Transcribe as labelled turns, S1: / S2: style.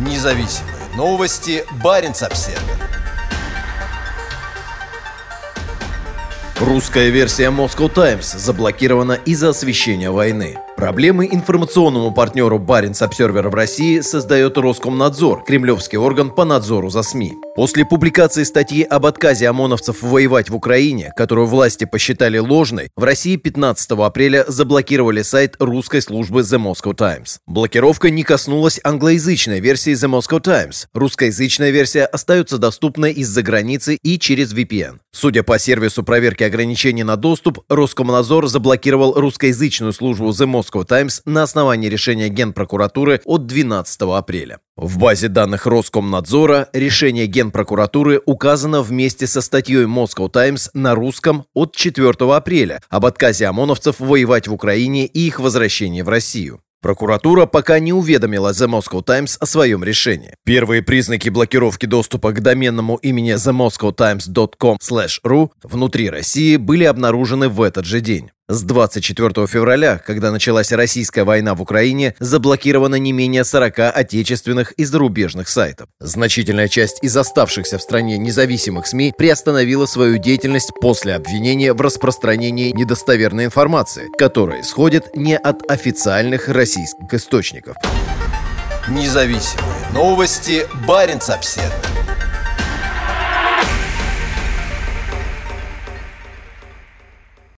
S1: Независимые новости. Барин обсерва Русская версия Moscow Times заблокирована из-за освещения войны. Проблемы информационному партнеру Баренц Обсервер в России создает Роскомнадзор, кремлевский орган по надзору за СМИ. После публикации статьи об отказе ОМОНовцев воевать в Украине, которую власти посчитали ложной, в России 15 апреля заблокировали сайт русской службы The Moscow Times. Блокировка не коснулась англоязычной версии The Moscow Times. Русскоязычная версия остается доступной из-за границы и через VPN. Судя по сервису проверки ограничений на доступ, Роскомнадзор заблокировал русскоязычную службу The Moscow Moscow Times на основании решения Генпрокуратуры от 12 апреля. В базе данных Роскомнадзора решение Генпрокуратуры указано вместе со статьей Moscow Times на русском от 4 апреля об отказе ОМОНовцев воевать в Украине и их возвращении в Россию. Прокуратура пока не уведомила The Moscow Times о своем решении. Первые признаки блокировки доступа к доменному имени themoscowtimes.com/ru внутри России были обнаружены в этот же день. С 24 февраля, когда началась российская война в Украине, заблокировано не менее 40 отечественных и зарубежных сайтов. Значительная часть из оставшихся в стране независимых СМИ приостановила свою деятельность после обвинения в распространении недостоверной информации, которая исходит не от официальных российских источников.
S2: Независимые новости. Барин обседный.